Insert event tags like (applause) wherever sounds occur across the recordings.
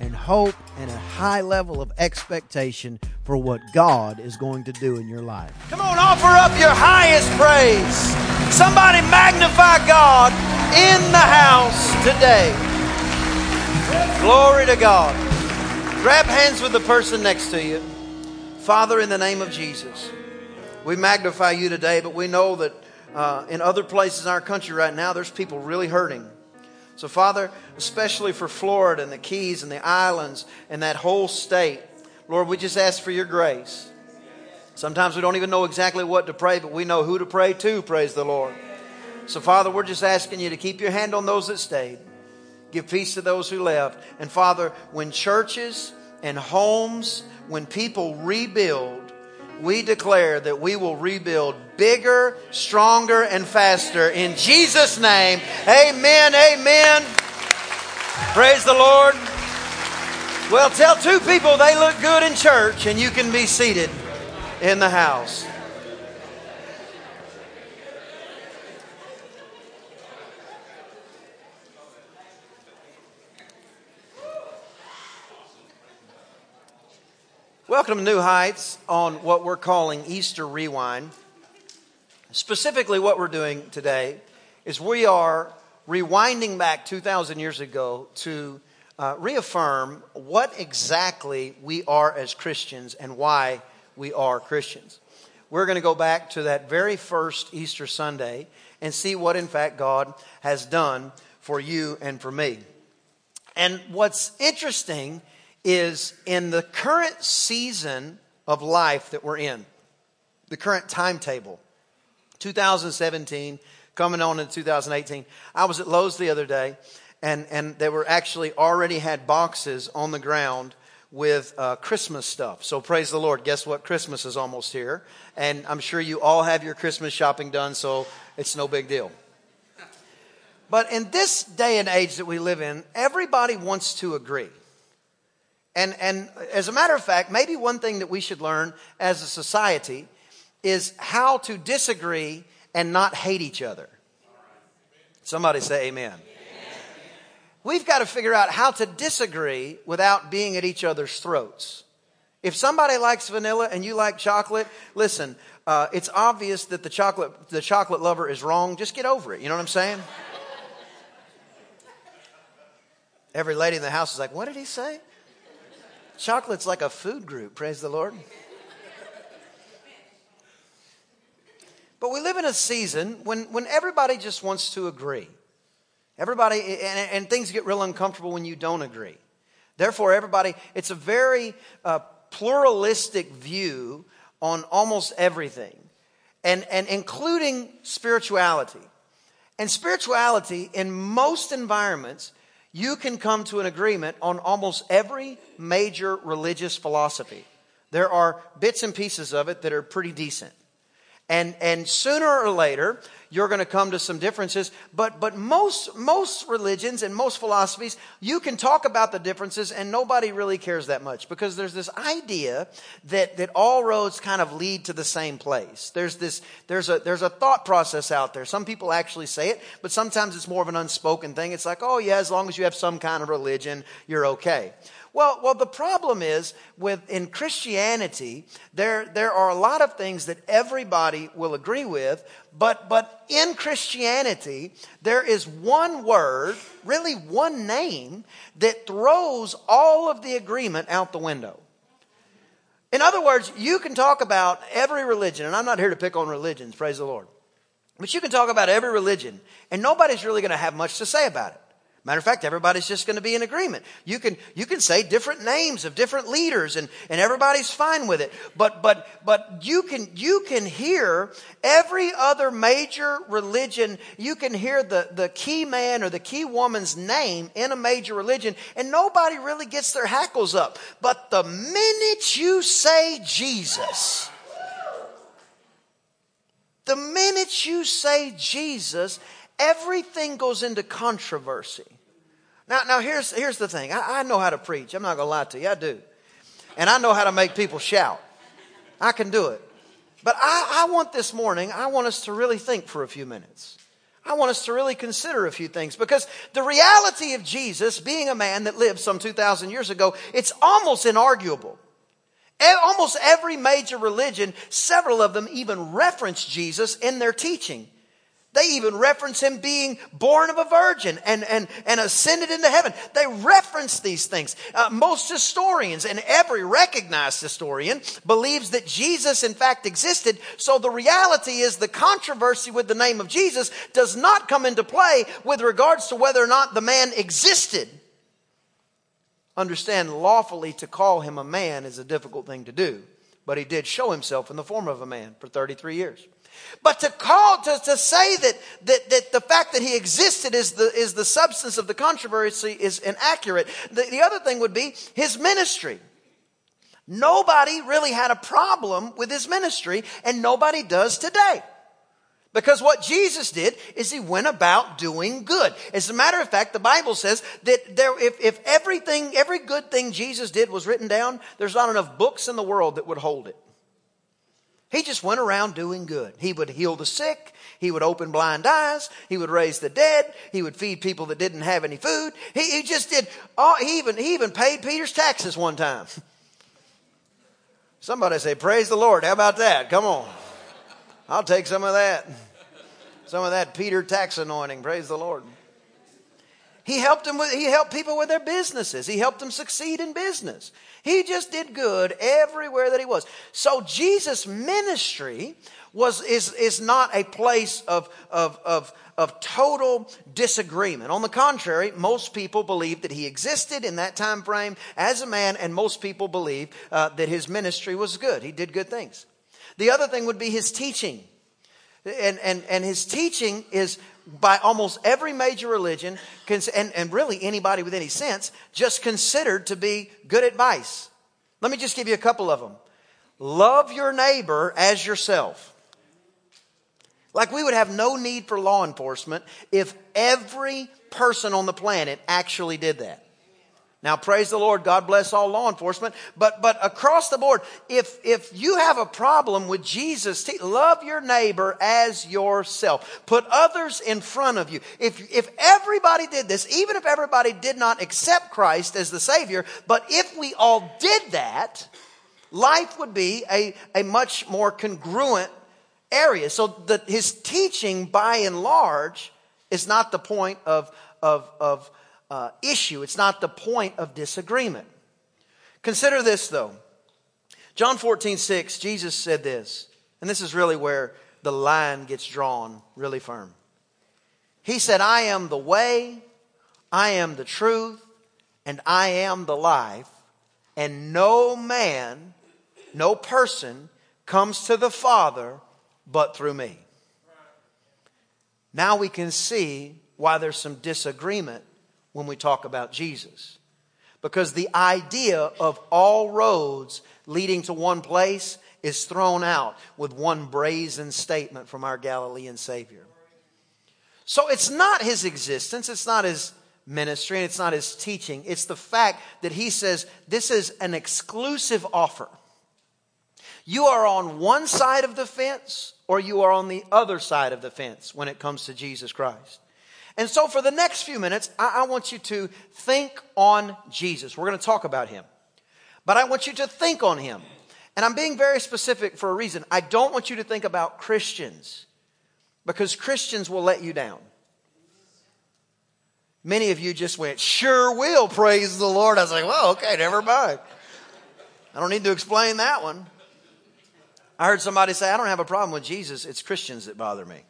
and hope and a high level of expectation for what God is going to do in your life. Come on, offer up your highest praise. Somebody magnify God in the house today. Glory to God. Grab hands with the person next to you. Father, in the name of Jesus, we magnify you today, but we know that uh, in other places in our country right now, there's people really hurting. So, Father, especially for Florida and the Keys and the islands and that whole state, Lord, we just ask for your grace. Sometimes we don't even know exactly what to pray, but we know who to pray to, praise the Lord. So, Father, we're just asking you to keep your hand on those that stayed, give peace to those who left. And, Father, when churches and homes, when people rebuild, we declare that we will rebuild bigger, stronger, and faster. In Jesus' name, amen, amen. Praise the Lord. Well, tell two people they look good in church, and you can be seated in the house. Welcome to New Heights on what we're calling Easter Rewind. Specifically, what we're doing today is we are rewinding back 2,000 years ago to uh, reaffirm what exactly we are as Christians and why we are Christians. We're going to go back to that very first Easter Sunday and see what, in fact, God has done for you and for me. And what's interesting is in the current season of life that we're in, the current timetable, 2017, coming on in 2018. I was at Lowe's the other day, and, and they were actually already had boxes on the ground with uh, Christmas stuff. So praise the Lord. Guess what? Christmas is almost here. And I'm sure you all have your Christmas shopping done, so it's no big deal. But in this day and age that we live in, everybody wants to agree. And, and as a matter of fact, maybe one thing that we should learn as a society is how to disagree and not hate each other. Somebody say amen. We've got to figure out how to disagree without being at each other's throats. If somebody likes vanilla and you like chocolate, listen, uh, it's obvious that the chocolate, the chocolate lover is wrong. Just get over it. You know what I'm saying? Every lady in the house is like, what did he say? Chocolate's like a food group, praise the Lord. But we live in a season when, when everybody just wants to agree. Everybody, and, and things get real uncomfortable when you don't agree. Therefore, everybody, it's a very uh, pluralistic view on almost everything, and, and including spirituality. And spirituality, in most environments, you can come to an agreement on almost every major religious philosophy. There are bits and pieces of it that are pretty decent. And, and sooner or later, you're going to come to some differences. But, but most, most religions and most philosophies, you can talk about the differences and nobody really cares that much because there's this idea that, that all roads kind of lead to the same place. There's this, there's a, there's a thought process out there. Some people actually say it, but sometimes it's more of an unspoken thing. It's like, oh yeah, as long as you have some kind of religion, you're okay. Well, well, the problem is with in Christianity, there, there are a lot of things that everybody will agree with, but, but in Christianity, there is one word, really one name, that throws all of the agreement out the window. In other words, you can talk about every religion, and I'm not here to pick on religions, praise the Lord. But you can talk about every religion, and nobody's really going to have much to say about it. Matter of fact, everybody's just going to be in agreement. You can, you can say different names of different leaders and, and everybody's fine with it. But, but, but you can, you can hear every other major religion. You can hear the, the key man or the key woman's name in a major religion and nobody really gets their hackles up. But, the minute you say Jesus, the minute you say Jesus, everything goes into controversy. Now, now here's, here's the thing. I, I know how to preach. I'm not going to lie to you. I do. And I know how to make people shout. I can do it. But I, I want this morning, I want us to really think for a few minutes. I want us to really consider a few things because the reality of Jesus being a man that lived some 2,000 years ago, it's almost inarguable. Almost every major religion, several of them even reference Jesus in their teaching. They even reference him being born of a virgin and, and, and ascended into heaven. They reference these things. Uh, most historians, and every recognized historian, believes that Jesus in fact existed. So the reality is the controversy with the name of Jesus does not come into play with regards to whether or not the man existed. Understand, lawfully to call him a man is a difficult thing to do, but he did show himself in the form of a man for 33 years. But to call, to, to say that, that, that the fact that he existed is the, is the substance of the controversy is inaccurate. The, the other thing would be his ministry. Nobody really had a problem with his ministry, and nobody does today. Because what Jesus did is he went about doing good. As a matter of fact, the Bible says that there, if, if everything, every good thing Jesus did was written down, there's not enough books in the world that would hold it. He just went around doing good. He would heal the sick. He would open blind eyes. He would raise the dead. He would feed people that didn't have any food. He, he just did, all, he, even, he even paid Peter's taxes one time. Somebody say, Praise the Lord. How about that? Come on. I'll take some of that. Some of that Peter tax anointing. Praise the Lord. He helped them with, he helped people with their businesses. He helped them succeed in business. He just did good everywhere that he was. So Jesus' ministry was, is, is not a place of, of, of, of total disagreement. On the contrary, most people believe that he existed in that time frame as a man, and most people believe uh, that his ministry was good. He did good things. The other thing would be his teaching. And, and, and his teaching is by almost every major religion, and, and really anybody with any sense, just considered to be good advice. Let me just give you a couple of them. Love your neighbor as yourself. Like we would have no need for law enforcement if every person on the planet actually did that. Now, praise the Lord. God bless all law enforcement. But, but across the board, if, if you have a problem with Jesus, love your neighbor as yourself. Put others in front of you. If, if everybody did this, even if everybody did not accept Christ as the Savior, but if we all did that, life would be a, a much more congruent area. So that his teaching, by and large, is not the point of, of, of, uh, issue. It's not the point of disagreement. Consider this though. John 14, 6, Jesus said this, and this is really where the line gets drawn really firm. He said, I am the way, I am the truth, and I am the life, and no man, no person comes to the Father but through me. Now we can see why there's some disagreement when we talk about Jesus. Because the idea of all roads leading to one place is thrown out with one brazen statement from our Galilean Savior. So it's not his existence, it's not his ministry, and it's not his teaching. It's the fact that he says this is an exclusive offer. You are on one side of the fence or you are on the other side of the fence when it comes to Jesus Christ. And so, for the next few minutes, I, I want you to think on Jesus. We're going to talk about him. But I want you to think on him. And I'm being very specific for a reason. I don't want you to think about Christians because Christians will let you down. Many of you just went, sure will, praise the Lord. I was like, well, okay, never mind. I don't need to explain that one. I heard somebody say, I don't have a problem with Jesus, it's Christians that bother me.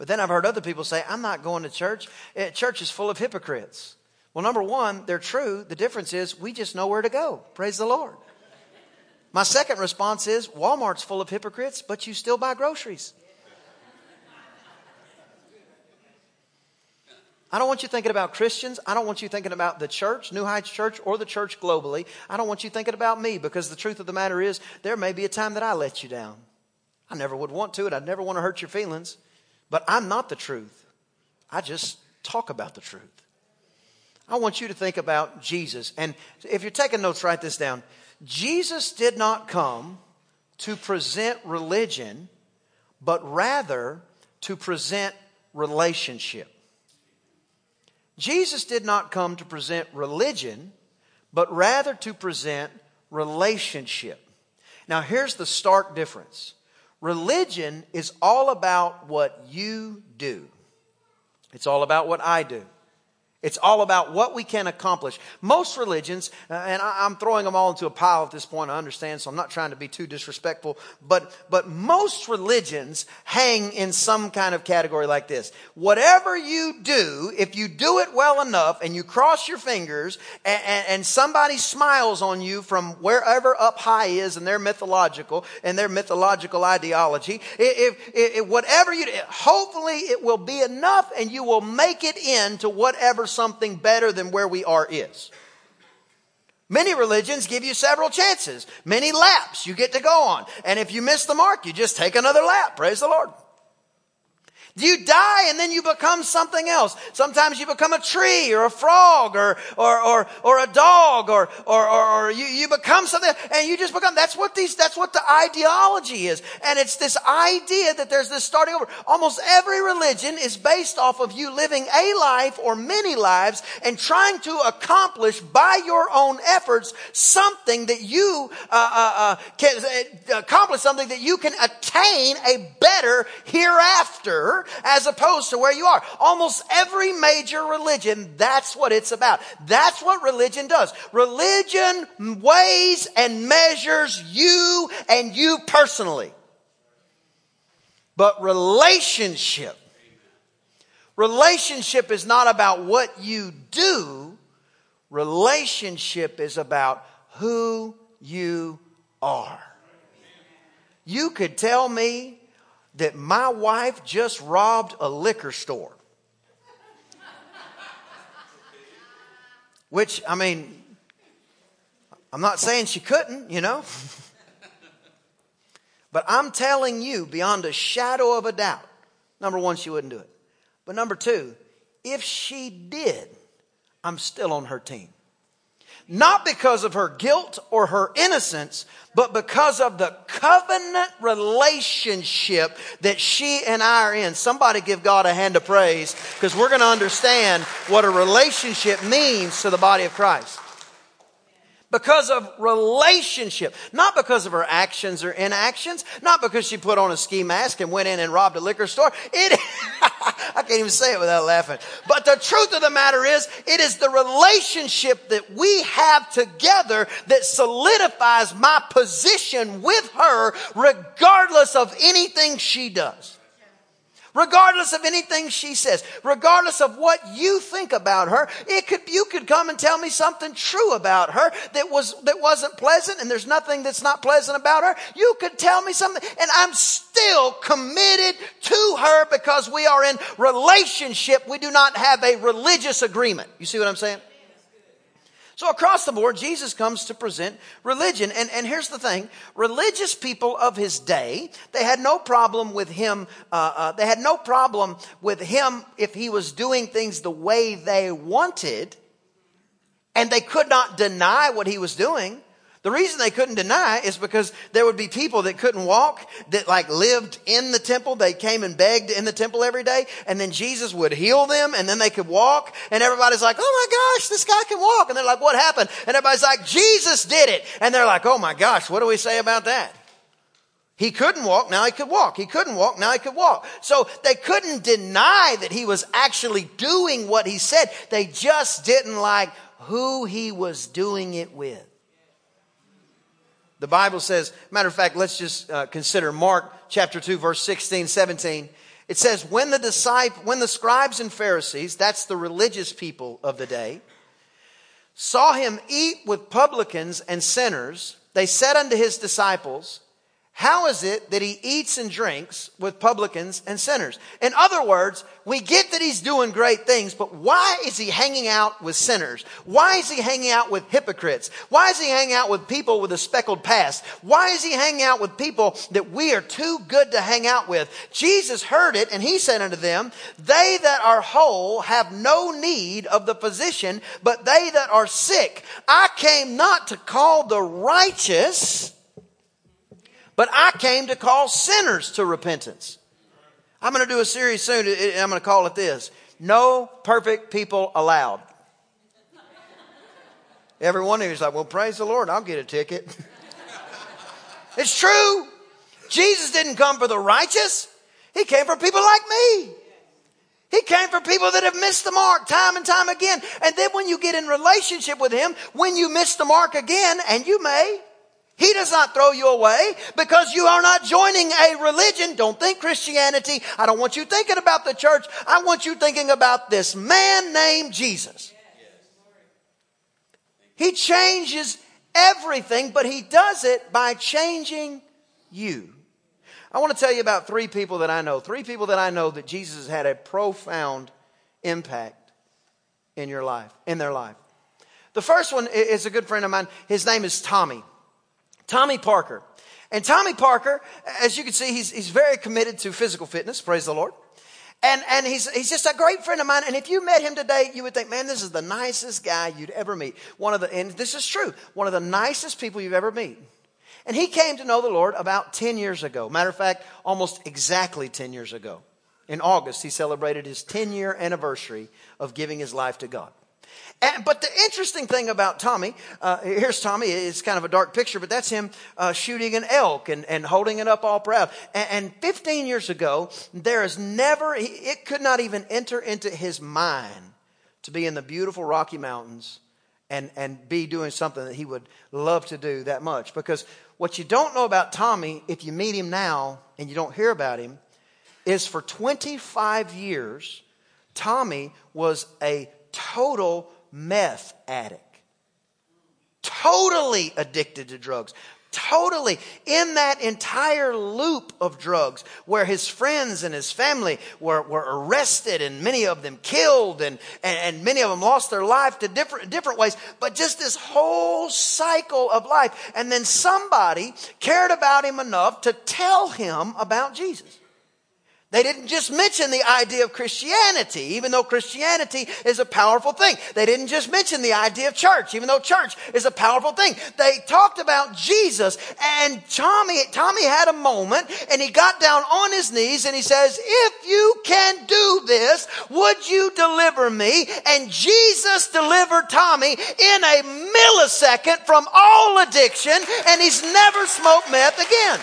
But then I've heard other people say, I'm not going to church. Eh, church is full of hypocrites. Well, number one, they're true. The difference is we just know where to go. Praise the Lord. My second response is Walmart's full of hypocrites, but you still buy groceries. I don't want you thinking about Christians. I don't want you thinking about the church, New Heights Church, or the church globally. I don't want you thinking about me because the truth of the matter is there may be a time that I let you down. I never would want to, and I'd never want to hurt your feelings. But I'm not the truth. I just talk about the truth. I want you to think about Jesus. And if you're taking notes, write this down. Jesus did not come to present religion, but rather to present relationship. Jesus did not come to present religion, but rather to present relationship. Now, here's the stark difference religion is all about what you do, it's all about what I do. It's all about what we can accomplish. Most religions, uh, and I, am throwing them all into a pile at this point, I understand, so I'm not trying to be too disrespectful, but, but most religions hang in some kind of category like this. Whatever you do, if you do it well enough and you cross your fingers and, and, and somebody smiles on you from wherever up high is in their mythological, and their mythological ideology, if, if, if whatever you hopefully it will be enough and you will make it into whatever something better than where we are is. Many religions give you several chances, many laps you get to go on. And if you miss the mark, you just take another lap. Praise the Lord. You die and then you become something else. Sometimes you become a tree or a frog or, or, or, or a dog or, or, or, or you, you become something and you just become, that's what these, that's what the ideology is. And it's this idea that there's this starting over. Almost every religion is based off of you living a life or many lives and trying to accomplish by your own efforts something that you, uh, uh, uh, can uh, accomplish something that you can attain a better hereafter as opposed to where you are. Almost every major religion, that's what it's about. That's what religion does. Religion weighs and measures you and you personally. But relationship, relationship is not about what you do. Relationship is about who you are. You could tell me that my wife just robbed a liquor store. Which, I mean, I'm not saying she couldn't, you know. (laughs) but I'm telling you, beyond a shadow of a doubt, number one, she wouldn't do it. But number two, if she did, I'm still on her team not because of her guilt or her innocence, but because of the covenant relationship that she and I are in. Somebody give God a hand of praise because we're going to understand what a relationship means to the body of Christ because of relationship, not because of her actions or inactions, not because she put on a ski mask and went in and robbed a liquor store. It, (laughs) I can't even say it without laughing. But the truth of the matter is, it is the relationship that we have together that solidifies my position with her regardless of anything she does regardless of anything she says, regardless of what you think about her. It could, you could come and tell me something true about her that was, that wasn't pleasant and there's nothing that's not pleasant about her. You could tell me something and I'm still committed to her because we are in relationship. We do not have a religious agreement. You see what I'm saying? So across the board, Jesus comes to present religion. And, and here's the thing. Religious people of his day, they had no problem with him, uh, uh, they had no problem with him if he was doing things the way they wanted. And they could not deny what he was doing. The reason they couldn't deny is because there would be people that couldn't walk that like lived in the temple. They came and begged in the temple every day and then Jesus would heal them and then they could walk and everybody's like, Oh my gosh, this guy can walk. And they're like, what happened? And everybody's like, Jesus did it. And they're like, Oh my gosh, what do we say about that? He couldn't walk, now he could walk. He couldn't walk, now he could walk. So they couldn't deny that he was actually doing what he said. They just didn't like who he was doing it with. The Bible says, matter of fact, let's just uh, consider Mark chapter 2, verse 16, 17. It says, when the disciples, when the scribes and Pharisees, that's the religious people of the day, saw him eat with publicans and sinners, they said unto his disciples, how is it that he eats and drinks with publicans and sinners? In other words, we get that he's doing great things, but why is he hanging out with sinners? Why is he hanging out with hypocrites? Why is he hanging out with people with a speckled past? Why is he hanging out with people that we are too good to hang out with? Jesus heard it and he said unto them, They that are whole have no need of the physician, but they that are sick. I came not to call the righteous, but I came to call sinners to repentance. I'm going to do a series soon, and I'm going to call it this No Perfect People Allowed. Every one of you is like, well, praise the Lord, I'll get a ticket. (laughs) it's true. Jesus didn't come for the righteous, He came for people like me. He came for people that have missed the mark time and time again. And then when you get in relationship with Him, when you miss the mark again, and you may, he does not throw you away because you are not joining a religion. Don't think Christianity. I don't want you thinking about the church. I want you thinking about this man named Jesus. He changes everything, but he does it by changing you. I want to tell you about three people that I know. Three people that I know that Jesus had a profound impact in your life, in their life. The first one is a good friend of mine. His name is Tommy. Tommy Parker. And Tommy Parker, as you can see, he's, he's very committed to physical fitness. Praise the Lord. And, and he's, he's just a great friend of mine. And if you met him today, you would think, man, this is the nicest guy you'd ever meet. One of the, and this is true, one of the nicest people you've ever meet. And he came to know the Lord about 10 years ago. Matter of fact, almost exactly 10 years ago. In August, he celebrated his 10 year anniversary of giving his life to God. And, but the interesting thing about Tommy, uh, here's Tommy. It's kind of a dark picture, but that's him uh, shooting an elk and, and holding it up all proud. And, and 15 years ago, there is never, it could not even enter into his mind to be in the beautiful Rocky Mountains and, and be doing something that he would love to do that much. Because what you don't know about Tommy, if you meet him now and you don't hear about him, is for 25 years, Tommy was a total meth addict. Totally addicted to drugs. Totally in that entire loop of drugs where his friends and his family were, were arrested and many of them killed and, and, and many of them lost their life to different, different ways. But just this whole cycle of life. And then somebody cared about him enough to tell him about Jesus. They didn't just mention the idea of Christianity, even though Christianity is a powerful thing. They didn't just mention the idea of church, even though church is a powerful thing. They talked about Jesus and Tommy, Tommy had a moment and he got down on his knees and he says, if you can do this, would you deliver me? And Jesus delivered Tommy in a millisecond from all addiction and he's never smoked meth again.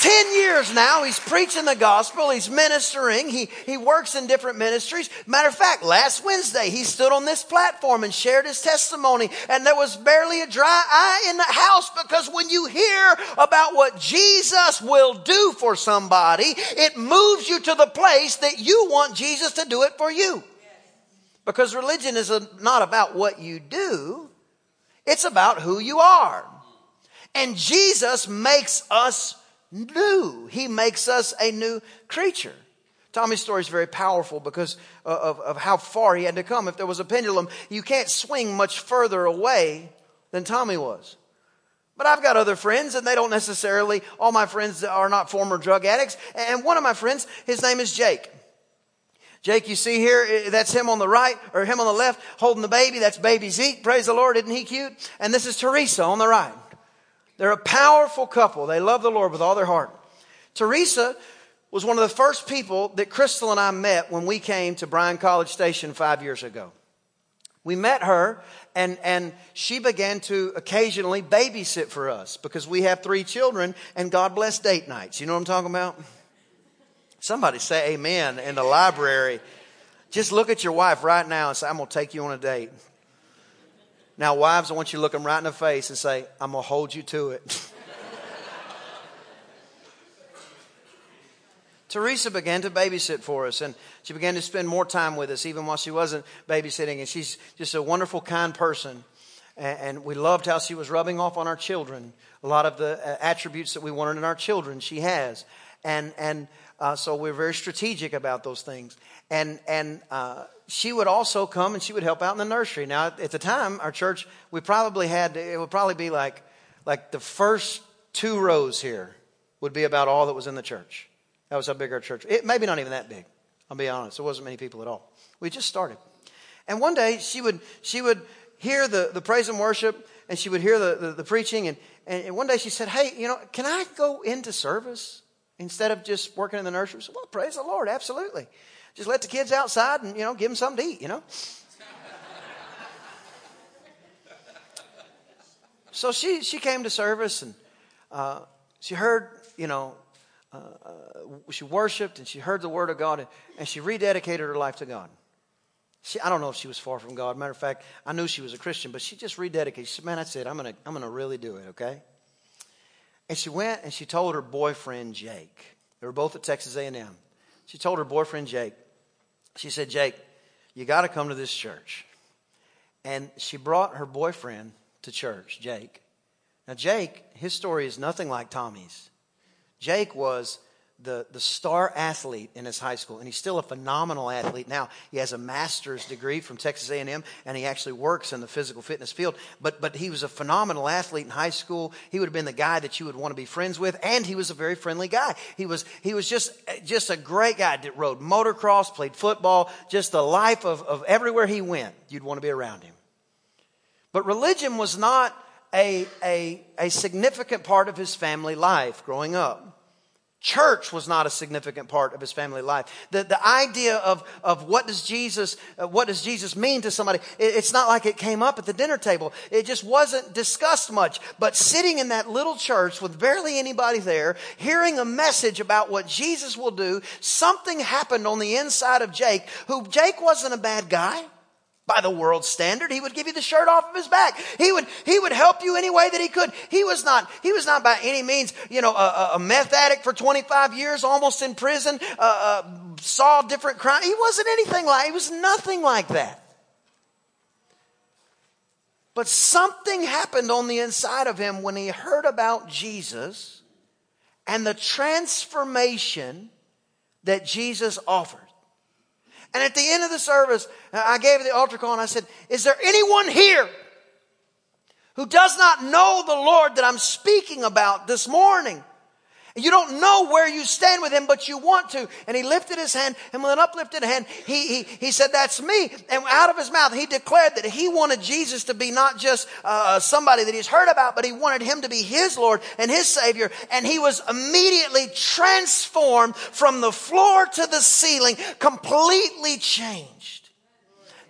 10 years now, he's preaching the gospel, he's ministering, he, he works in different ministries. Matter of fact, last Wednesday, he stood on this platform and shared his testimony, and there was barely a dry eye in the house because when you hear about what Jesus will do for somebody, it moves you to the place that you want Jesus to do it for you. Because religion is not about what you do, it's about who you are. And Jesus makes us new. He makes us a new creature. Tommy's story is very powerful because uh, of, of how far he had to come. If there was a pendulum, you can't swing much further away than Tommy was. But I've got other friends, and they don't necessarily, all my friends are not former drug addicts. And one of my friends, his name is Jake. Jake, you see here, that's him on the right, or him on the left, holding the baby. That's baby Zeke. Praise the Lord, isn't he cute? And this is Teresa on the right. They're a powerful couple. They love the Lord with all their heart. Teresa was one of the first people that Crystal and I met when we came to Bryan College Station five years ago. We met her and, and she began to occasionally babysit for us because we have three children and God bless date nights. You know what I'm talking about? Somebody say amen in the library. Just look at your wife right now and say, I'm going to take you on a date. Now, wives, I want you to look them right in the face and say, I'm going to hold you to it. (laughs) Teresa began to babysit for us, and she began to spend more time with us, even while she wasn't babysitting. And she's just a wonderful, kind person. and we loved how she was rubbing off on our children. A lot of the uh, attributes that we wanted in our children, she has. And, and uh, so we're very strategic about those things. And, and uh, she would also come and she would help out in the nursery. Now, at the time, our church, we probably had, it would probably be like, like the first two rows here would be about all that was in the church. That was how big our church. It maybe not even that big. I'll be honest. There wasn't many people at all. We just started. And one day she would she would hear the, the praise and worship and she would hear the, the, the preaching and, and one day she said, Hey, you know, can I go into service instead of just working in the nursery? Said, well, praise the Lord, absolutely. Just let the kids outside and, you know, give them something to eat, you know? so she, she came to service and uh, she heard, you know, uh, uh, she worshiped and she heard the word of God and, and she rededicated her life to God. She, I don't know if she was far from God. Matter of fact, I knew she was a Christian, but she just rededicated. She said, "Man, that's it. I'm gonna, I'm gonna really do it." Okay. And she went and she told her boyfriend Jake. They were both at Texas A&M. She told her boyfriend Jake. She said, "Jake, you got to come to this church." And she brought her boyfriend to church, Jake. Now, Jake, his story is nothing like Tommy's. Jake was the, the star athlete in his high school, and he's still a phenomenal athlete now. He has a master's degree from Texas A&M, and he actually works in the physical fitness field. But, but he was a phenomenal athlete in high school. He would have been the guy that you would want to be friends with, and he was a very friendly guy. He was, he was just, just a great guy that rode motocross, played football, just the life of, of everywhere he went. You'd want to be around him. But religion was not a, a, a significant part of his family life growing up. Church was not a significant part of his family life. The, the idea of, of what does Jesus, uh, what does Jesus mean to somebody, it, it's not like it came up at the dinner table. It just wasn't discussed much. But sitting in that little church with barely anybody there, hearing a message about what Jesus will do, something happened on the inside of Jake, who Jake wasn't a bad guy by the world's standard. He would give you the shirt off of his back. He would, he would help you any way that he could. He was not, he was not by any means, you know, a, a meth addict for 25 years, almost in prison, uh, uh, saw different crimes. He wasn't anything like, he was nothing like that. But something happened on the inside of him when he heard about Jesus and the transformation that Jesus offered. And at the end of the service, I gave the altar call and I said, Is there anyone here who does not know the Lord that I'm speaking about this morning? You don't know where you stand with him, but you want to. And he lifted his hand, and with an uplifted hand, he, he, he said, That's me. And out of his mouth, he declared that he wanted Jesus to be not just uh, somebody that he's heard about, but he wanted him to be his Lord and his Savior. And he was immediately transformed from the floor to the ceiling, completely changed.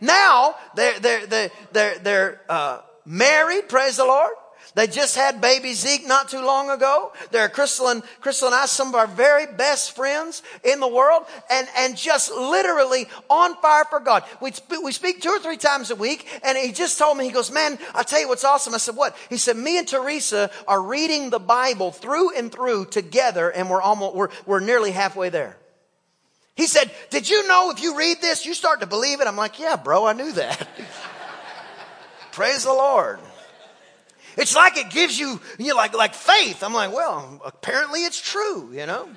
Now, they're, they're, they're, they're, they're uh, married, praise the Lord. They just had baby Zeke not too long ago. They're Crystal and, Crystal and I, some of our very best friends in the world, and, and just literally on fire for God. We, we speak two or three times a week, and he just told me, he goes, man, I'll tell you what's awesome. I said, what? He said, me and Teresa are reading the Bible through and through together, and we're almost, we're, we're nearly halfway there. He said, did you know if you read this, you start to believe it? I'm like, yeah, bro, I knew that. (laughs) Praise the Lord. It's like it gives you, you know, like, like faith. I'm like, well, apparently it's true, you know?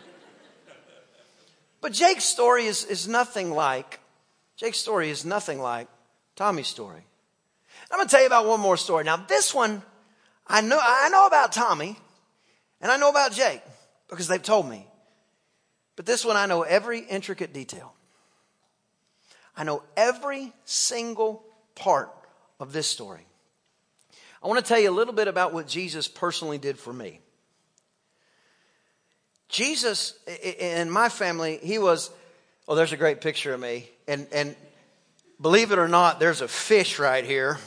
But Jake's story is, is nothing like, Jake's story is nothing like Tommy's story. I'm going to tell you about one more story. Now, this one, I know, I know about Tommy, and I know about Jake because they've told me. But this one, I know every intricate detail. I know every single part of this story. I want to tell you a little bit about what Jesus personally did for me. Jesus, in my family, he was, oh, there's a great picture of me. And, and believe it or not, there's a fish right here.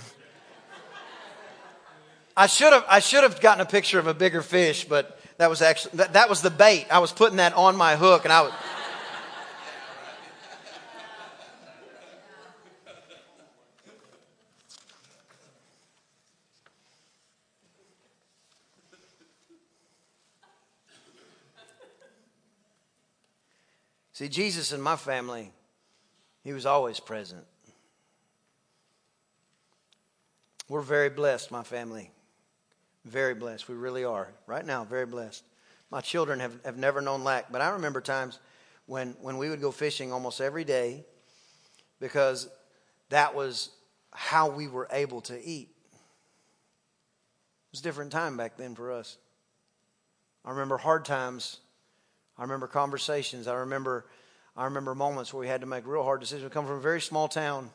I should have, I should have gotten a picture of a bigger fish, but that was actually, that, that was the bait. I was putting that on my hook and I was, See, Jesus in my family, he was always present. We're very blessed, my family. Very blessed. We really are. Right now, very blessed. My children have, have never known lack, but I remember times when, when we would go fishing almost every day because that was how we were able to eat. It was a different time back then for us. I remember hard times. I remember conversations. I remember, I remember moments where we had to make real hard decisions. We come from a very small town,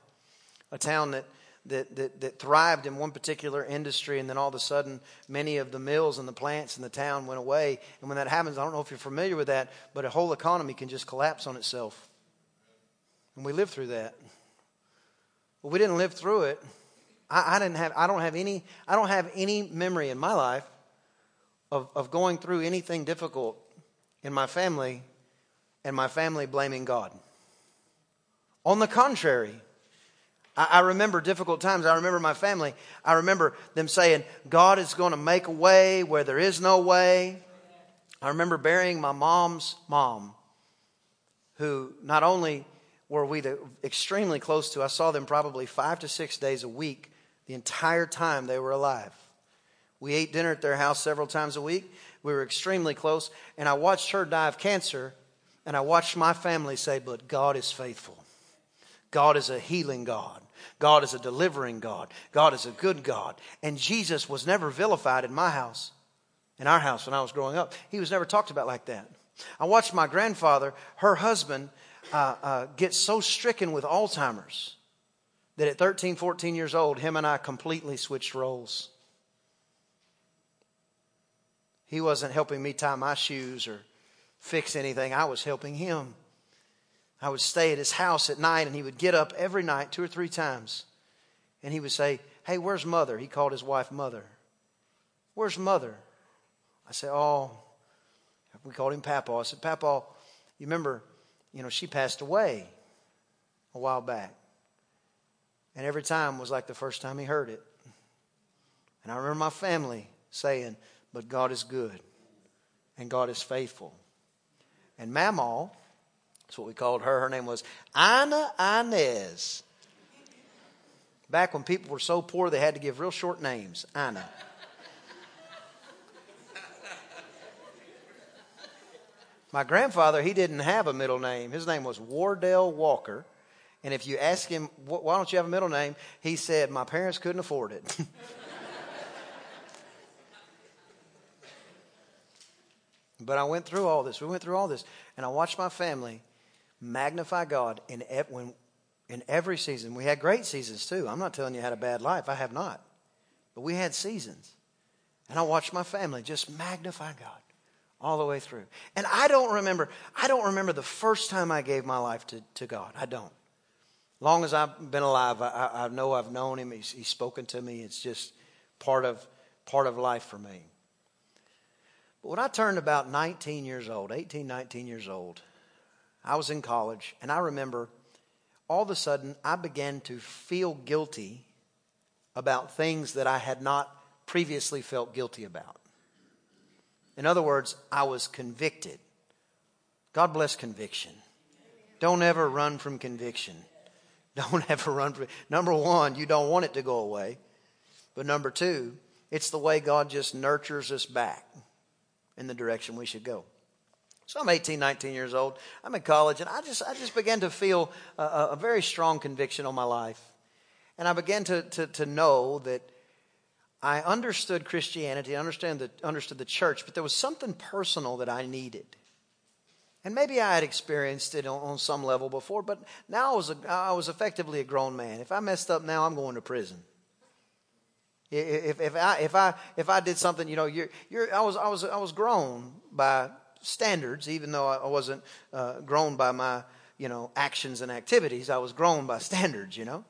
a town that, that, that, that thrived in one particular industry, and then all of a sudden, many of the mills and the plants in the town went away. And when that happens, I don't know if you're familiar with that, but a whole economy can just collapse on itself. And we lived through that. Well, we didn't live through it. I, I, didn't have, I don't have any, I don't have any memory in my life of, of going through anything difficult in my family and my family blaming God. On the contrary, I, I remember difficult times. I remember my family. I remember them saying, God is going to make a way where there is no way. I remember burying my mom's mom, who not only were we the, extremely close to, I saw them probably five to six days a week the entire time they were alive. We ate dinner at their house several times a week. We were extremely close. And I watched her die of cancer. And I watched my family say, But God is faithful. God is a healing God. God is a delivering God. God is a good God. And Jesus was never vilified in my house, in our house when I was growing up. He was never talked about like that. I watched my grandfather, her husband, uh, uh, get so stricken with Alzheimer's that at 13, 14 years old, him and I completely switched roles. He wasn't helping me tie my shoes or fix anything. I was helping him. I would stay at his house at night and he would get up every night two or three times and he would say, Hey, where's mother? He called his wife mother. Where's mother? I said, Oh, we called him Papa. I said, Papa, you remember, you know, she passed away a while back. And every time was like the first time he heard it. And I remember my family saying, but God is good and God is faithful. And Mamaw, that's what we called her, her name was Ina Inez. Back when people were so poor they had to give real short names. Ina. My grandfather, he didn't have a middle name. His name was Wardell Walker. And if you ask him, why don't you have a middle name? He said, my parents couldn't afford it. (laughs) But I went through all this. We went through all this. And I watched my family magnify God in, when, in every season. We had great seasons too. I'm not telling you I had a bad life. I have not. But we had seasons. And I watched my family just magnify God all the way through. And I don't remember, I don't remember the first time I gave my life to, to God. I don't. Long as I've been alive, I, I know I've known him. He's, he's spoken to me. It's just part of, part of life for me. But when I turned about 19 years old, 18, 19 years old, I was in college, and I remember all of a sudden I began to feel guilty about things that I had not previously felt guilty about. In other words, I was convicted. God bless conviction. Don't ever run from conviction. (laughs) Don't ever run from Number one, you don't want it to go away. But number two, it's the way God just nurtures us back in the direction we should go. So I'm 18, 19 years old. I'm in college, and I just, I just began to feel a, a very strong conviction on my life. And I began to, to, to know that I understood Christianity, I understand the, understood the church, but there was something personal that I needed. And maybe I had experienced it on, on some level before, but now I was, a, I was effectively a grown man. If I messed up now, I'm going to prison. If, if, I, if, I, if I did something, you know, you're, you're, I, was, I, was, I was grown by standards, even though I wasn't uh, grown by my, you know, actions and activities. I was grown by (laughs) standards, you know.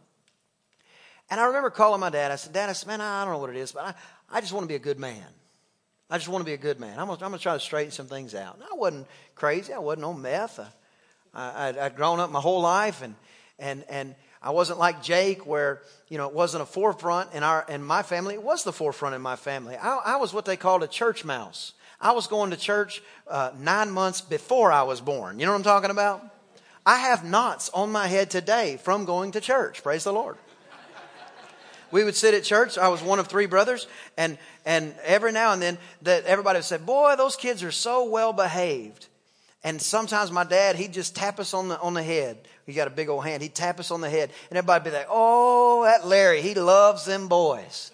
And I remember calling my dad. I said, Dad, I said, man, I don't know what it is, but I, I just want to be a good man. I just want to be a good man. I'm going to try to straighten some things out. And I wasn't crazy. I wasn't on meth. I, I, I'd grown up my whole life, and, and, and I wasn't like Jake, where you know it wasn't a forefront in our in my family. It was the forefront in my family. I, I was what they called a church mouse. I was going to church uh, nine months before I was born. You know what I'm talking about? I have knots on my head today from going to church. Praise the Lord. We would sit at church. I was one of three brothers, and and every now and then that everybody would say, "Boy, those kids are so well behaved." And sometimes my dad, he'd just tap us on the on the head. He got a big old hand. He'd tap us on the head, and everybody'd be like, "Oh, that Larry, he loves them boys."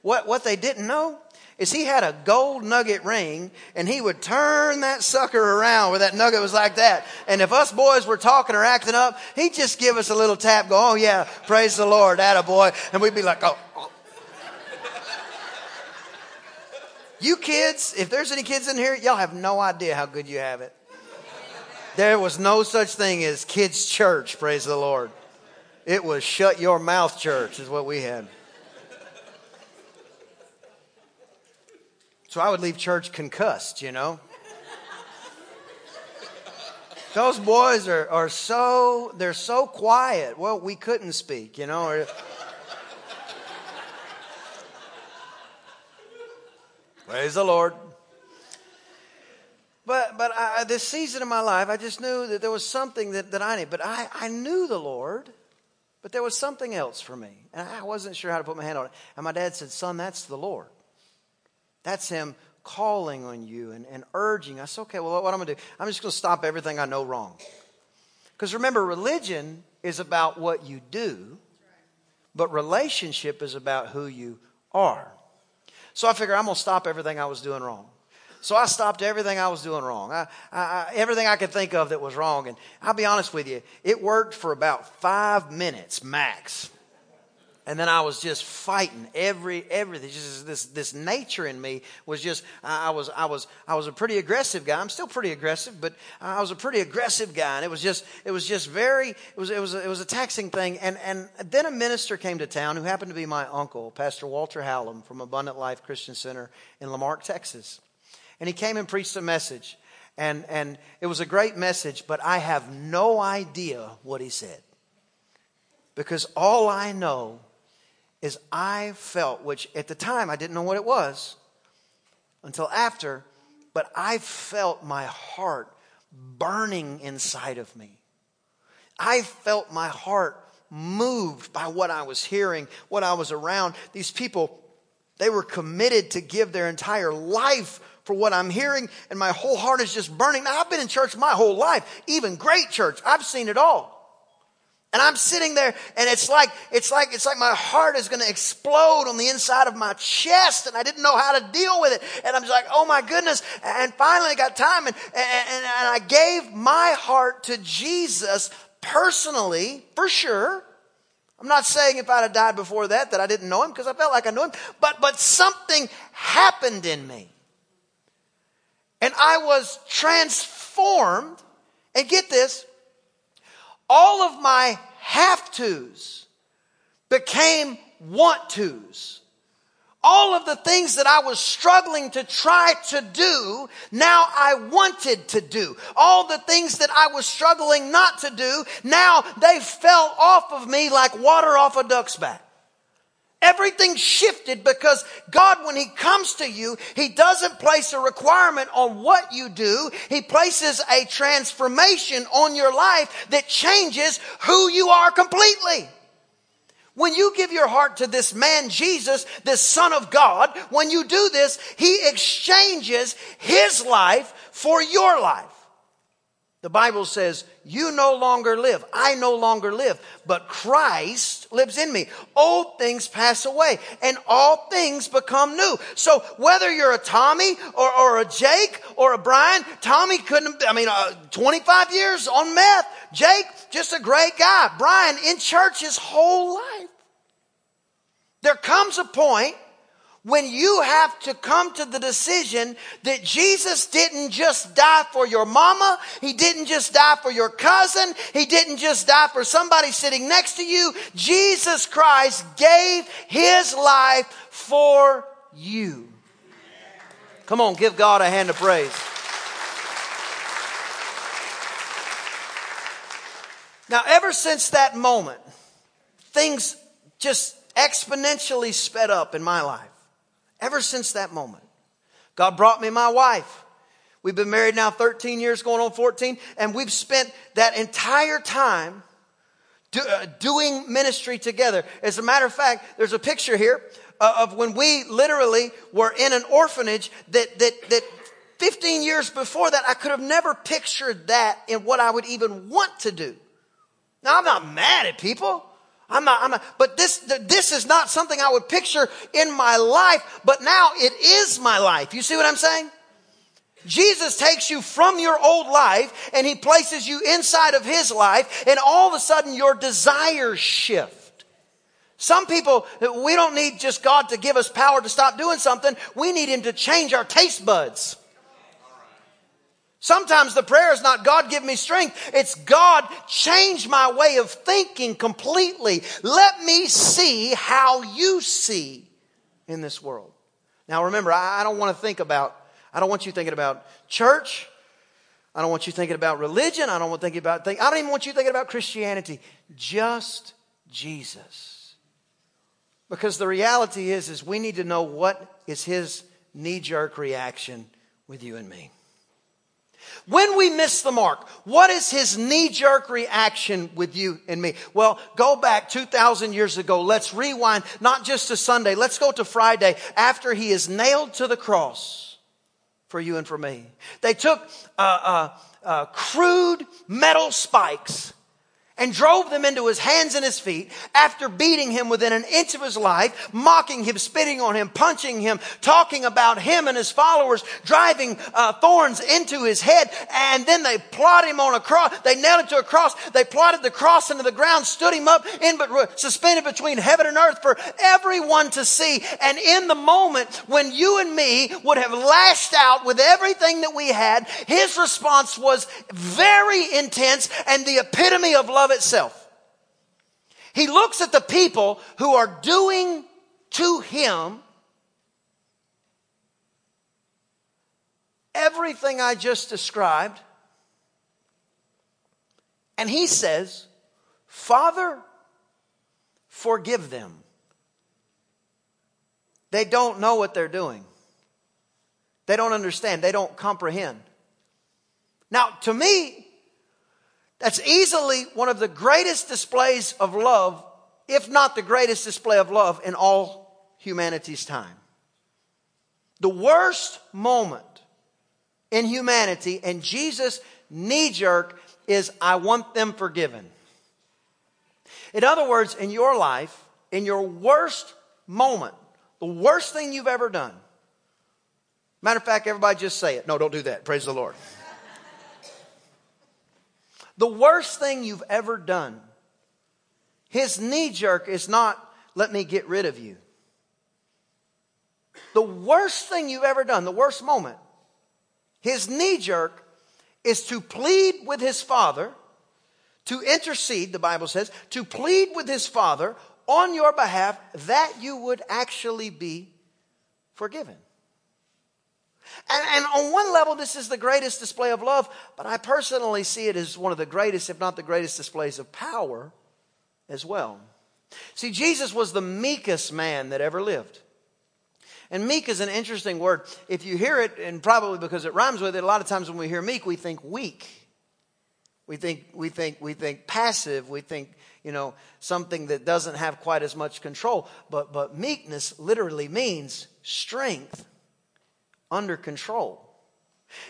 What what they didn't know is he had a gold nugget ring and he would turn that sucker around where that nugget was like that. And if us boys were talking or acting up, he'd just give us a little tap, go, oh yeah, praise the Lord, that a boy. And we'd be like, oh, oh. You kids, if there's any kids in here, y'all have no idea how good you have it. There was no such thing as kids' church, praise the Lord. It was shut your mouth church, is what we had. So I would leave church concussed, you know. Those boys are, are so, they're so quiet. Well, we couldn't speak, you know. Praise the Lord. But, but I, this season of my life, I just knew that there was something that, that I needed. But I, I knew the Lord, but there was something else for me. And I wasn't sure how to put my hand on it. And my dad said, Son, that's the Lord. That's Him calling on you and, and urging. I said, okay, well, what I'm going to do? I'm just going to stop everything I know wrong. Because remember, religion is about what you do, but relationship is about who you are. So I figure I'm going to stop everything I was doing wrong. So I stopped everything I was doing wrong. I, I, everything I could think of that was wrong. And I'll be honest with you, it worked for about five minutes max and then I was just fighting every everything. Just this this nature in me was just I was I was I was a pretty aggressive guy. I'm still pretty aggressive, but I was a pretty aggressive guy, and it was just it was just very it was it was it was a taxing thing. And and then a minister came to town who happened to be my uncle, Pastor Walter Hallam from Abundant Life Christian Center in La Marque, Texas, and he came and preached a message, and and it was a great message, but I have no idea what he said because all I know is I felt, which at the time I didn't know what it was until after, but I felt my heart burning inside of me. I felt my heart moved by what I was hearing, what I was around. These people, they were committed to give their entire life for what I'm hearing, and my whole heart is just burning. Now, I've been in church my whole life, even great church. I've seen it all. And I'm sitting there and it's like, it's like, it's like my heart is going to explode on the inside of my chest and I didn't know how to deal with it. And I'm just like, oh my goodness. And finally I got time and, and, and I gave my heart to Jesus personally, for sure. I'm not saying if I'd have died before that that I didn't know him because I felt like I knew him, but, but something happened in me. And I was transformed. And get this, all of my have tos became want tos. All of the things that I was struggling to try to do, now I wanted to do. All the things that I was struggling not to do, now they fell off of me like water off a duck's back. Everything shifted because God, when He comes to you, He doesn't place a requirement on what you do. He places a transformation on your life that changes who you are completely. When you give your heart to this man, Jesus, this son of God, when you do this, He exchanges His life for your life. The Bible says, You no longer live. I no longer live, but Christ lives in me. Old things pass away and all things become new. So whether you're a Tommy or, or a Jake or a Brian, Tommy couldn't, I mean, uh, 25 years on meth. Jake, just a great guy. Brian in church his whole life. There comes a point when you have to come to the decision that Jesus didn't just die for your mama, He didn't just die for your cousin, He didn't just die for somebody sitting next to you. Jesus Christ gave His life for you. Come on, give God a hand of praise. Now, ever since that moment, things just exponentially sped up in my life. Ever since that moment, God brought me my wife. We've been married now 13 years, going on 14, and we've spent that entire time do, uh, doing ministry together. As a matter of fact, there's a picture here uh, of when we literally were in an orphanage that, that, that 15 years before that, I could have never pictured that in what I would even want to do. Now, I'm not mad at people. I'm not, I'm not, but this, this is not something I would picture in my life, but now it is my life. You see what I'm saying? Jesus takes you from your old life and he places you inside of his life and all of a sudden your desires shift. Some people, we don't need just God to give us power to stop doing something. We need him to change our taste buds. Sometimes the prayer is not God give me strength. It's God change my way of thinking completely. Let me see how you see in this world. Now remember, I don't want to think about, I don't want you thinking about church. I don't want you thinking about religion. I don't want thinking about, I don't even want you thinking about Christianity. Just Jesus. Because the reality is, is we need to know what is his knee jerk reaction with you and me. When we miss the mark, what is his knee jerk reaction with you and me? Well, go back 2,000 years ago. Let's rewind, not just to Sunday. Let's go to Friday after he is nailed to the cross for you and for me. They took uh, uh, uh, crude metal spikes and drove them into his hands and his feet after beating him within an inch of his life, mocking him, spitting on him, punching him, talking about him and his followers, driving uh, thorns into his head, and then they plot him on a cross. They nailed him to a cross. They plotted the cross into the ground, stood him up, in, but suspended between heaven and earth for everyone to see. And in the moment when you and me would have lashed out with everything that we had, his response was very intense and the epitome of love love itself. He looks at the people who are doing to him everything I just described. And he says, Father, forgive them. They don't know what they're doing. They don't understand. They don't comprehend. Now, to me, that's easily one of the greatest displays of love, if not the greatest display of love in all humanity's time. The worst moment in humanity, and Jesus' knee jerk is, I want them forgiven. In other words, in your life, in your worst moment, the worst thing you've ever done. Matter of fact, everybody just say it. No, don't do that. Praise the Lord. The worst thing you've ever done. His knee jerk is not, let me get rid of you. The worst thing you've ever done, the worst moment, his knee jerk is to plead with his father, to intercede, the Bible says, to plead with his father on your behalf that you would actually be forgiven. And, and, on one level, this is the greatest display of love, but I personally see it as one of the greatest, if not the greatest, displays of power as well. See, Jesus was the meekest man that ever lived. And meek is an interesting word. If you hear it, and probably because it rhymes with it, a lot of times when we hear meek, we think weak. We think, we think, we think passive. We think, you know, something that doesn't have quite as much control. But, but meekness literally means strength under control.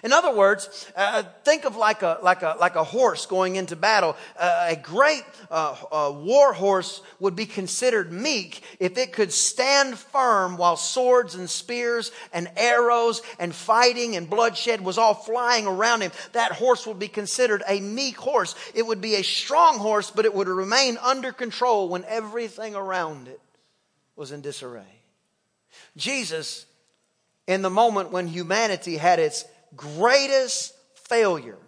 In other words, uh, think of like a, like, a, like a horse going into battle. Uh, a great uh, uh, war horse would be considered meek if it could stand firm while swords and spears and arrows and fighting and bloodshed was all flying around him. That horse would be considered a meek horse. It would be a strong horse, but it would remain under control when everything around it was in disarray. Jesus in the moment when humanity had its greatest failure.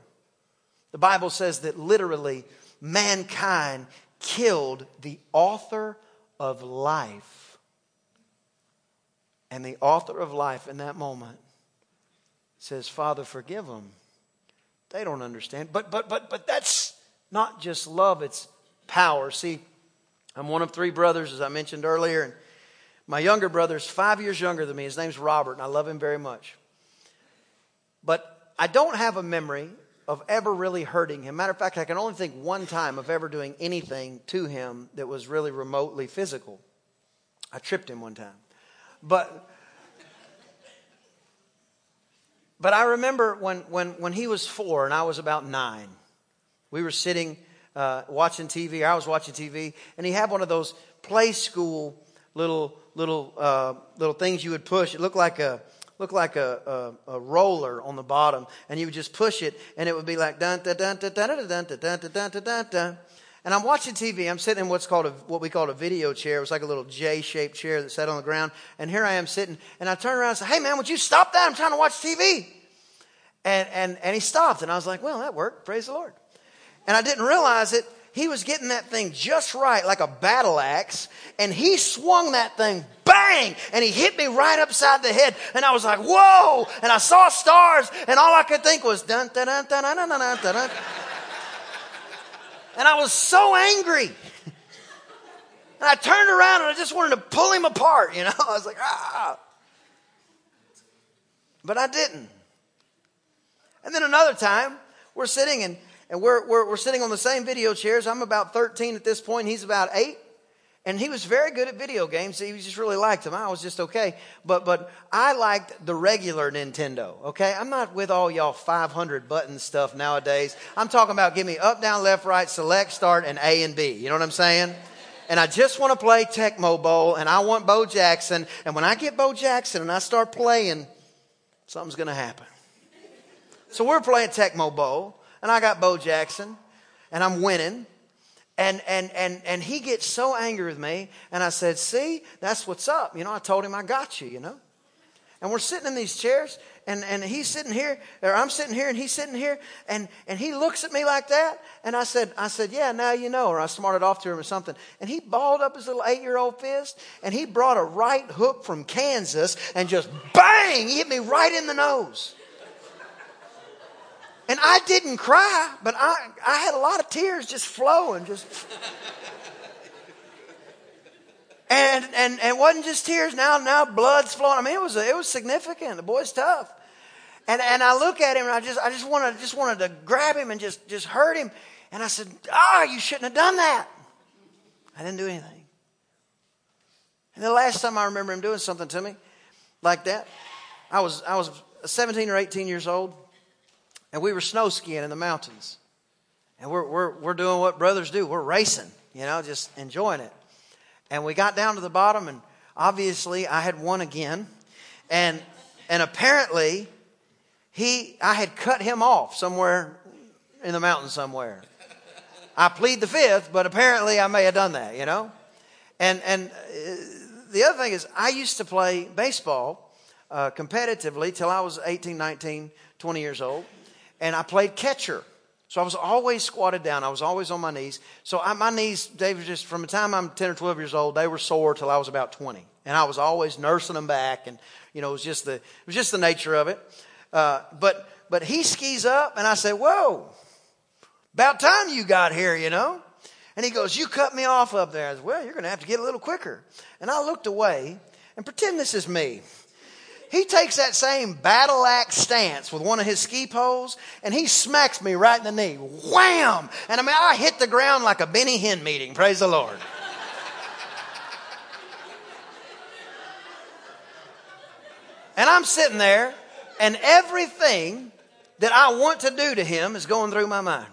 The Bible says that literally mankind killed the author of life. And the author of life in that moment says, Father, forgive them. They don't understand. But but but but that's not just love, it's power. See, I'm one of three brothers, as I mentioned earlier, and my younger brother is five years younger than me. His name's Robert, and I love him very much. But I don't have a memory of ever really hurting him. Matter of fact, I can only think one time of ever doing anything to him that was really remotely physical. I tripped him one time. But but I remember when, when, when he was four and I was about nine, we were sitting uh, watching TV. I was watching TV, and he had one of those play school little little uh, little things you would push. It looked like a looked like a, a, a, roller on the bottom, and you would just push it, and it would be like dun dun dun dun dun dun dun dun dun dun dun dun. And I'm watching TV. I'm sitting in what's called a, what we call a video chair. It was like a little J-shaped chair that sat on the ground. And here I am sitting, and I turn around and say, "Hey man, would you stop that? I'm trying to watch TV." And and and he stopped, and I was like, "Well, that worked. Praise the Lord." And I didn't realize it he was getting that thing just right, like a battle axe, and he swung that thing bang, and he hit me right upside the head, and I was like, whoa, and I saw stars, and all I could think was dun dun dun dun dun dun dun. dun. and I was so angry. And I turned around and I just wanted to pull him apart, you know. (laughs) I was like, ah. But I didn't. And then another time, we're sitting and and we're, we're, we're sitting on the same video chairs. I'm about 13 at this point. He's about eight. And he was very good at video games. He just really liked them. I was just okay. But, but I liked the regular Nintendo, okay? I'm not with all y'all 500 button stuff nowadays. I'm talking about give me up, down, left, right, select, start, and A and B. You know what I'm saying? And I just want to play Tecmo Bowl, and I want Bo Jackson. And when I get Bo Jackson and I start playing, something's going to happen. So we're playing Tecmo Bowl, and I got Bo Jackson, and I'm winning. And, and, and, and he gets so angry with me. And I said, See, that's what's up. You know, I told him I got you, you know. And we're sitting in these chairs, and, and he's sitting here, or I'm sitting here, and he's sitting here, and, and he looks at me like that. And I said, I said, Yeah, now you know. Or I smarted off to him or something. And he balled up his little eight year old fist, and he brought a right hook from Kansas and just bang, he hit me right in the nose. And I didn't cry, but I, I had a lot of tears just flowing, just. and, and, and it wasn't just tears, now, now blood's flowing. I mean, it was, it was significant. The boy's tough. And, and I look at him and I just, I just wanted, just wanted to grab him and just, just hurt him. And I said, ah, oh, you shouldn't have done that. I didn't do anything. And the last time I remember him doing something to me like that, I was, I was 17 or 18 years old and we were snow skiing in the mountains. And we're, we're, we're doing what brothers do. We're racing, you know, just enjoying it. And we got down to the bottom, and obviously I had won again. And, and apparently, he, I had cut him off somewhere in the mountain somewhere. I plead the fifth, but apparently I may have done that, you know? And, and uh, the other thing is, I used to play baseball uh, competitively till I was 18, 19, 20 years old and I played catcher. So I was always squatted down. I was always on my knees. So I, my knees, they were just, from the time I'm 10 or 12 years old, they were sore till I was about 20. And I was always nursing them back. And, you know, it was just the, it was just the nature of it. Uh, but, but he skis up and I said, whoa, about time you got here, you know? And he goes, you cut me off up there. I said, well, you're going to have to get a little quicker. And I looked away and pretend this is me. He takes that same battle axe stance with one of his ski poles and he smacks me right in the knee. Wham! And I mean, I hit the ground like a Benny Hinn meeting. Praise the Lord. and I'm sitting there and everything that I want to do to him is going through my mind.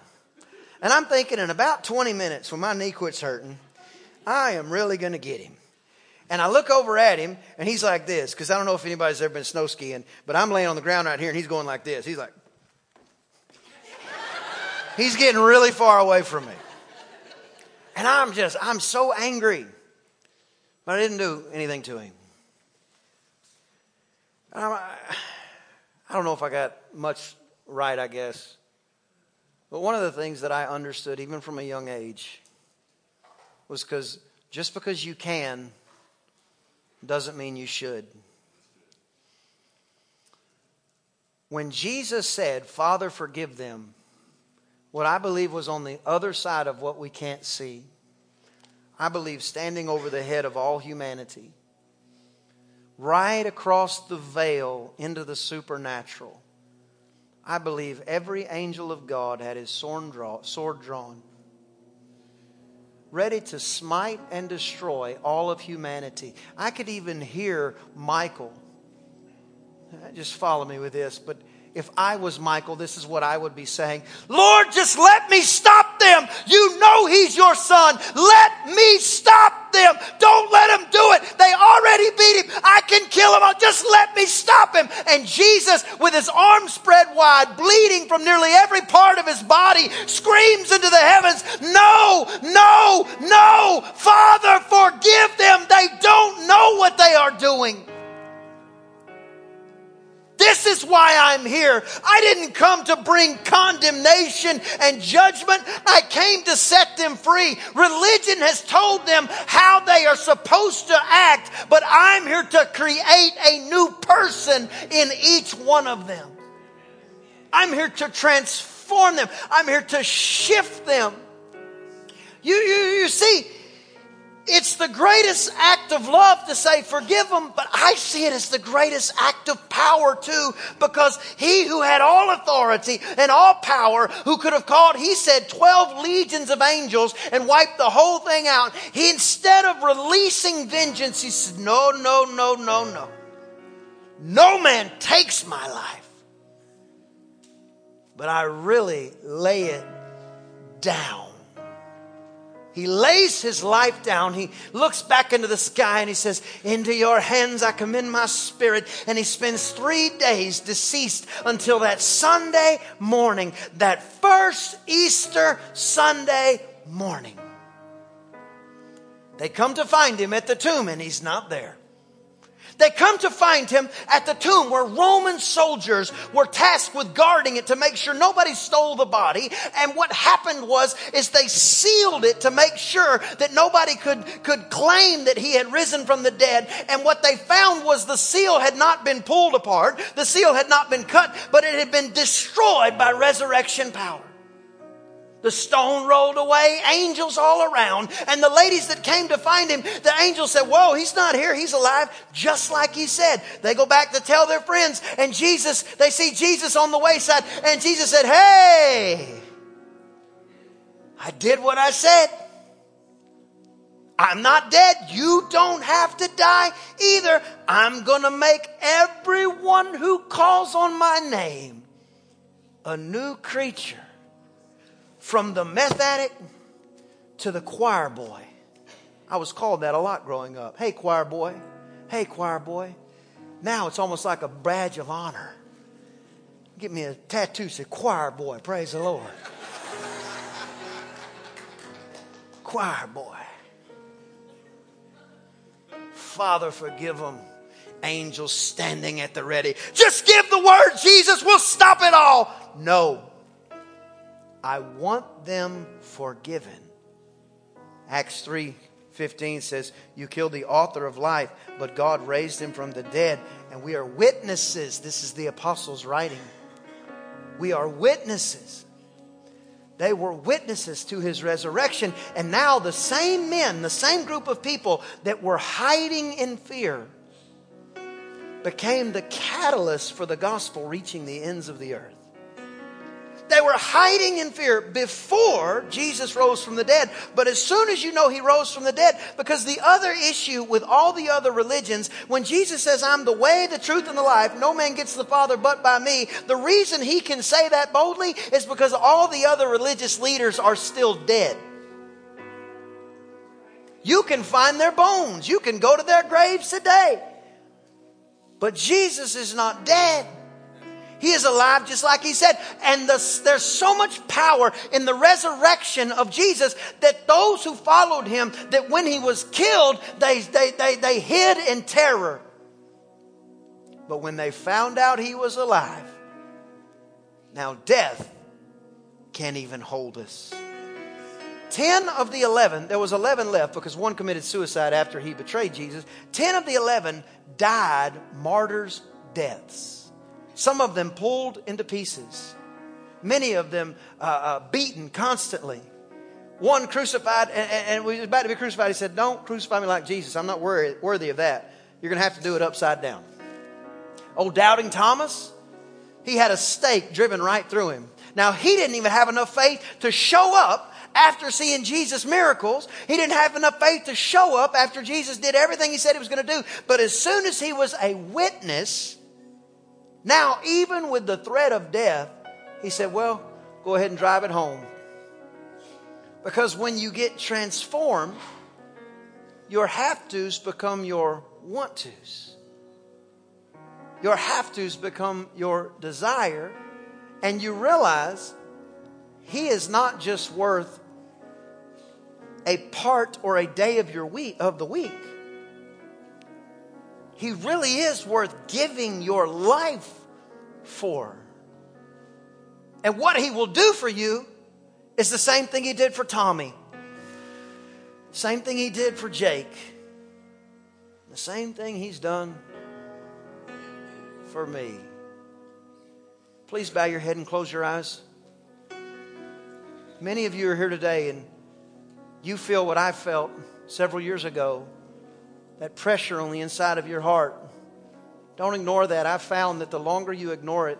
And I'm thinking in about 20 minutes when my knee quits hurting, I am really going to get him. And I look over at him, and he's like this, because I don't know if anybody's ever been snow skiing, but I'm laying on the ground right here, and he's going like this. He's like, he's getting really far away from me. And I'm just, I'm so angry. But I didn't do anything to him. I—I don't know if I got much right, I guess. But one of the things that I understood, even from a young age, was because just because you can doesn't mean you should. When Jesus said, Father, forgive them, what I believe was on the other side of what we can't see, I believe standing over the head of all humanity, right across the veil into the supernatural, I believe every angel of God had his sword drawn, ready to smite and destroy all of humanity. I could even hear Michael. Just follow me with this, but if I was Michael, this is what I would be saying. Lord, just let me stop them. You know he's your son. Let me stop them. Don't let him do it. They already beat him. I can kill him. Just let me stop him. And Jesus, with his arms spread wide, bleeding from nearly every part of his body, screams into the heavens, No, no, no. Father, forgive them. They don't know what they are doing. This is why I'm here. I didn't come to bring condemnation and judgment. I came to set them free. Religion has told them how they are supposed to act, but I'm here to create a new person in each one of them. I'm here to transform them. I'm here to shift them. You, you, you see, it's the greatest act of love to say, forgive them, but I see it as the greatest act of power too, because he who had all authority and all power, who could have called, he said, 12 legions of angels and wiped the whole thing out. He, instead of releasing vengeance, he said, no, no, no, no, no. No man takes my life, but I really lay it down he lays his life down. He looks back into the sky and he says, Into your hands I commend my spirit. And he spends three days deceased until that Sunday morning, that first Easter Sunday morning. They come to find him at the tomb and he's not there. They come to find him at the tomb where Roman soldiers were tasked with guarding it to make sure nobody stole the body. And what happened was, is they sealed it to make sure that nobody could, could claim that he had risen from the dead. And what they found was the seal had not been pulled apart. The seal had not been cut, but it had been destroyed by resurrection power. The stone rolled away, angels all around. And the ladies that came to find him, the angels said, Whoa, he's not here. He's alive, just like he said. They go back to tell their friends. And Jesus, they see Jesus on the wayside. And Jesus said, Hey, I did what I said. I'm not dead. You don't have to die either. I'm going to make everyone who calls on my name a new creature from the meth addict to the choir boy. I was called that a lot growing up. Hey, choir boy. Hey, choir boy. Now it's almost like a badge of honor. Get me a tattoo, say choir boy. Praise the Lord. (laughs) choir boy. Father, forgive them. Angels standing at the ready. Just give the word, Jesus. We'll stop it all. No. I want them forgiven. Acts 3 15 says, You killed the author of life, but God raised him from the dead. And we are witnesses. This is the apostles' writing. We are witnesses. They were witnesses to his resurrection. And now the same men, the same group of people that were hiding in fear, became the catalyst for the gospel reaching the ends of the earth. They were hiding in fear before Jesus rose from the dead. But as soon as you know he rose from the dead, because the other issue with all the other religions, when Jesus says, I'm the way, the truth, and the life, no man gets the Father but by me, the reason he can say that boldly is because all the other religious leaders are still dead. You can find their bones. You can go to their graves today. But Jesus is not dead. He is alive just like he said. And the, there's so much power in the resurrection of Jesus that those who followed him, that when he was killed, they, they, they, they hid in terror. But when they found out he was alive, now death can't even hold us. 10 of the 11, there was 11 left because one committed suicide after he betrayed Jesus. 10 of the 11 died martyrs' deaths. Some of them pulled into pieces, many of them uh, uh, beaten constantly. One crucified, and, and was about to be crucified. He said, Don't crucify me like Jesus. I'm not worthy, worthy of that. You're going to have to do it upside down. Old doubting Thomas, he had a stake driven right through him. Now, he didn't even have enough faith to show up after seeing Jesus' miracles. He didn't have enough faith to show up after Jesus did everything he said he was going to do. But as soon as he was a witness, now, even with the threat of death, he said, Well, go ahead and drive it home. Because when you get transformed, your have tos become your want tos. Your have tos become your desire, and you realize he is not just worth a part or a day of your week of the week. He really is worth giving your life for. And what he will do for you is the same thing he did for Tommy. Same thing he did for Jake. The same thing he's done for me. Please bow your head and close your eyes. Many of you are here today and you feel what I felt several years ago that pressure on the inside of your heart. Don't ignore that. I've found that the longer you ignore it,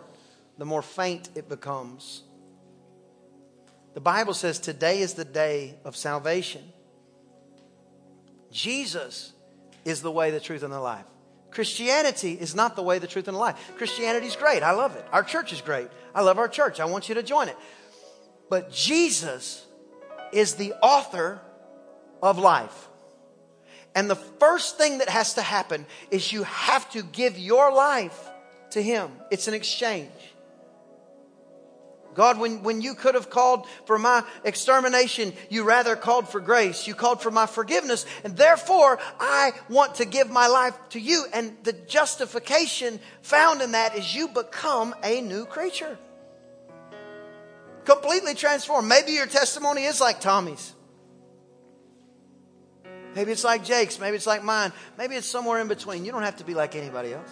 the more faint it becomes. The Bible says today is the day of salvation. Jesus is the way, the truth, and the life. Christianity is not the way, the truth, and the life. Christianity is great. I love it. Our church is great. I love our church. I want you to join it. But Jesus is the author of life. And the first thing that has to happen is you have to give your life to Him. It's an exchange. God, when, when you could have called for my extermination, you rather called for grace. You called for my forgiveness. And therefore, I want to give my life to you. And the justification found in that is you become a new creature. Completely transformed. Maybe your testimony is like Tommy's. Maybe it's like Jake's. Maybe it's like mine. Maybe it's somewhere in between. You don't have to be like anybody else.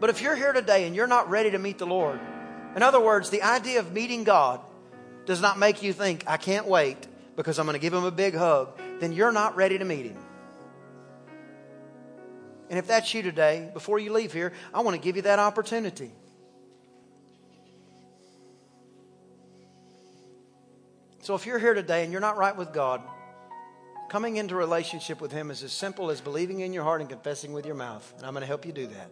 But if you're here today and you're not ready to meet the Lord, in other words, the idea of meeting God does not make you think, I can't wait because I'm going to give him a big hug, then you're not ready to meet him. And if that's you today, before you leave here, I want to give you that opportunity. So if you're here today and you're not right with God, coming into relationship with Him is as simple as believing in your heart and confessing with your mouth. And I'm going to help you do that.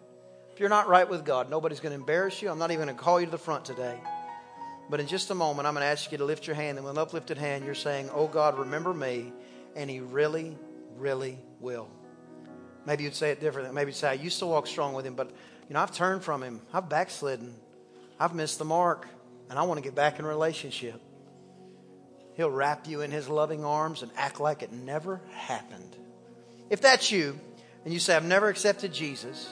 If you're not right with God, nobody's going to embarrass you. I'm not even going to call you to the front today. But in just a moment, I'm going to ask you to lift your hand. And with an uplifted hand, you're saying, Oh God, remember me. And He really, really will. Maybe you'd say it differently. Maybe you'd say, I used to walk strong with Him, but you know, I've turned from Him. I've backslidden. I've missed the mark. And I want to get back in relationship. He'll wrap you in His loving arms and act like it never happened. If that's you, and you say, I've never accepted Jesus,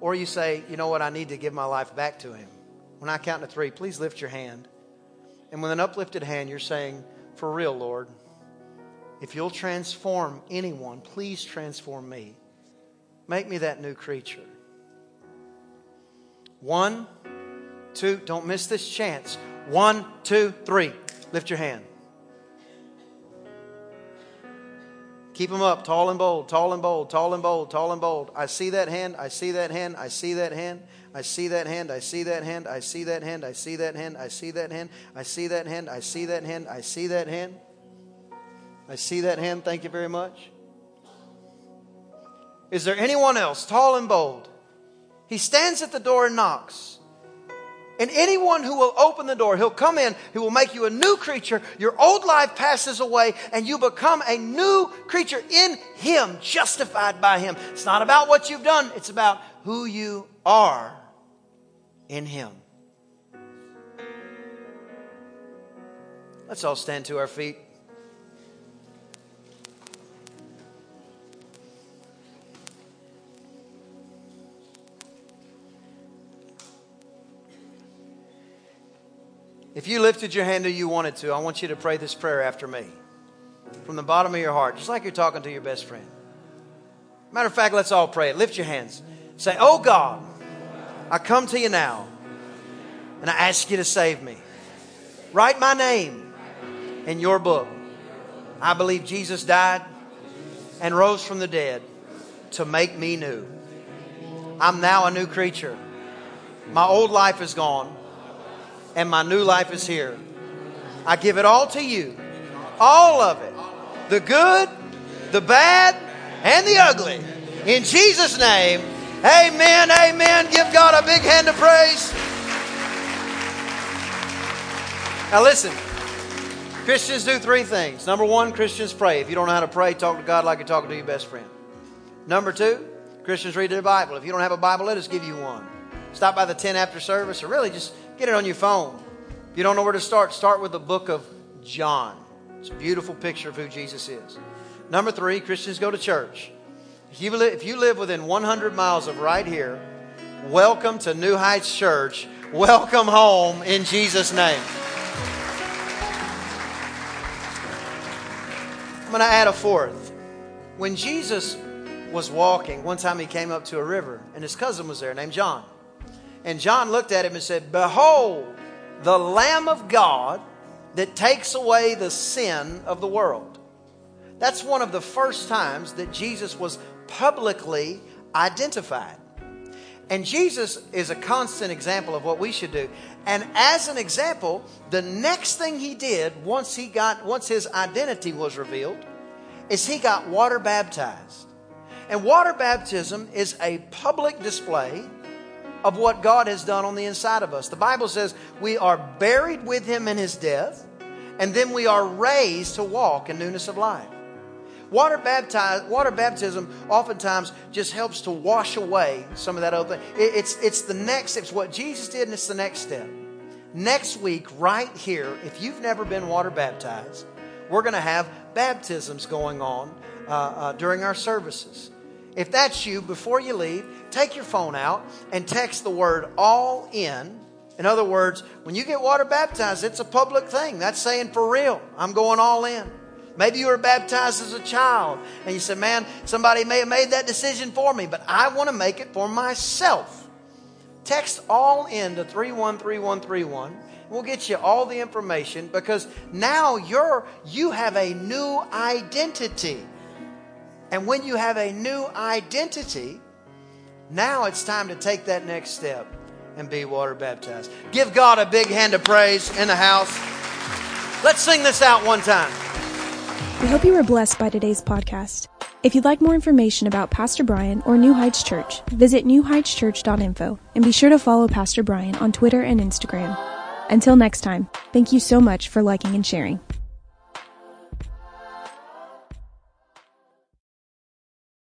or you say, you know what, I need to give my life back to Him. When I count to three, please lift your hand. And with an uplifted hand, you're saying, For real, Lord, if you'll transform anyone, please transform me. Make me that new creature. One, two, don't miss this chance. One, two, three. Lift your hand. Keep them up, tall and bold, tall and bold, tall and bold, tall and bold. I see that hand, I see that hand, I see that hand, I see that hand, I see that hand, I see that hand, I see that hand, I see that hand, I see that hand, I see that hand, I see that hand. I see that hand, thank you very much. Is there anyone else, tall and bold? He stands at the door and knocks. And anyone who will open the door, he'll come in, he will make you a new creature. Your old life passes away, and you become a new creature in him, justified by him. It's not about what you've done, it's about who you are in him. Let's all stand to our feet. If you lifted your hand or you wanted to, I want you to pray this prayer after me from the bottom of your heart, just like you're talking to your best friend. Matter of fact, let's all pray it. Lift your hands. Say, Oh God, I come to you now and I ask you to save me. Write my name in your book. I believe Jesus died and rose from the dead to make me new. I'm now a new creature. My old life is gone, and my new life is here. I give it all to you, all of it the good, the bad, and the ugly. In Jesus' name, amen, amen. Give God a big hand of praise. Now, listen. Christians do three things. Number one, Christians pray. If you don't know how to pray, talk to God like you're talking to your best friend. Number two, Christians read their Bible. If you don't have a Bible, let us give you one. Stop by the 10 after service, or really just get it on your phone. If you don't know where to start, start with the book of John. It's a beautiful picture of who Jesus is. Number three, Christians go to church. If you, live, if you live within 100 miles of right here, welcome to New Heights Church. Welcome home in Jesus' name. I'm going to add a fourth. When Jesus was walking, one time he came up to a river, and his cousin was there named John. And John looked at him and said, Behold, the Lamb of God that takes away the sin of the world. That's one of the first times that Jesus was publicly identified. And Jesus is a constant example of what we should do. And as an example, the next thing he did once he got once his identity was revealed is he got water baptized. And water baptism is a public display of what God has done on the inside of us. The Bible says we are buried with him in his death, and then we are raised to walk in newness of life. Water, baptize, water baptism oftentimes just helps to wash away some of that other thing. It, it's, it's the next, it's what Jesus did, and it's the next step. Next week, right here, if you've never been water baptized, we're going to have baptisms going on uh, uh, during our services. If that's you, before you leave, take your phone out and text the word all in. In other words, when you get water baptized, it's a public thing. That's saying for real, I'm going all in. Maybe you were baptized as a child and you said, Man, somebody may have made that decision for me, but I want to make it for myself. Text all in to 313131. We'll get you all the information because now you're you have a new identity. And when you have a new identity, now it's time to take that next step and be water baptized. Give God a big hand of praise in the house. Let's sing this out one time. We hope you were blessed by today's podcast. If you'd like more information about Pastor Brian or New Heights Church, visit newheightschurch.info and be sure to follow Pastor Brian on Twitter and Instagram. Until next time, thank you so much for liking and sharing.